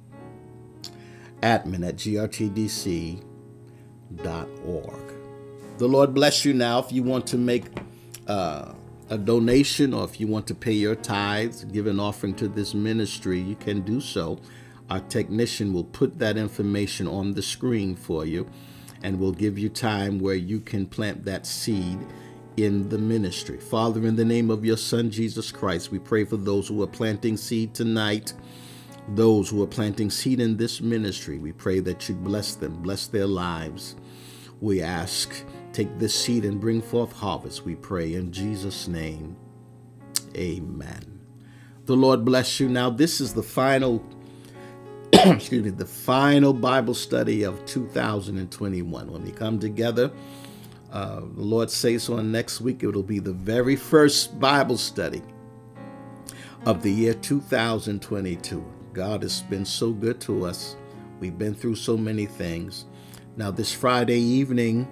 Admin at grtdc.org. The Lord bless you now. If you want to make uh, a donation or if you want to pay your tithes, give an offering to this ministry, you can do so. Our technician will put that information on the screen for you and will give you time where you can plant that seed in the ministry. Father, in the name of your Son, Jesus Christ, we pray for those who are planting seed tonight, those who are planting seed in this ministry. We pray that you bless them, bless their lives. We ask, take this seed and bring forth harvest, we pray in Jesus' name. Amen. The Lord bless you. Now, this is the final, [clears throat] excuse me, the final Bible study of 2021. When we come together, uh, the Lord says so next week it'll be the very first Bible study of the year 2022. God has been so good to us. We've been through so many things. Now, this Friday evening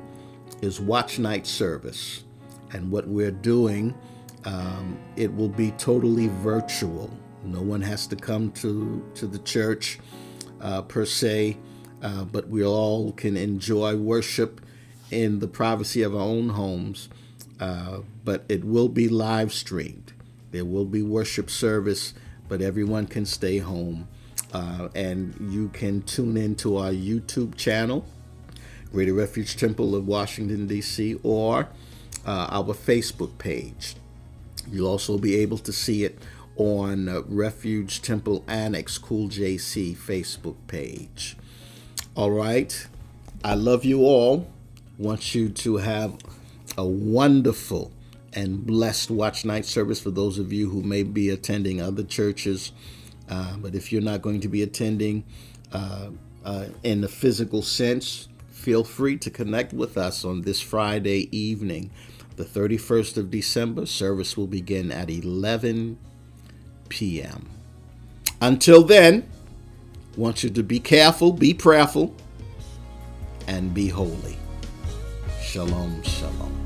is watch night service. And what we're doing, um, it will be totally virtual. No one has to come to, to the church uh, per se, uh, but we all can enjoy worship in the privacy of our own homes. Uh, but it will be live streamed. There will be worship service, but everyone can stay home. Uh, and you can tune into our YouTube channel, Greater Refuge Temple of Washington, D.C., or uh, our Facebook page. You'll also be able to see it on uh, Refuge Temple Annex Cool JC Facebook page. All right. I love you all. Want you to have a wonderful and blessed watch night service for those of you who may be attending other churches. Uh, but if you're not going to be attending uh, uh, in the physical sense, feel free to connect with us on this Friday evening, the 31st of December. Service will begin at 11 p.m. Until then, want you to be careful, be prayerful, and be holy. Shalom, shalom.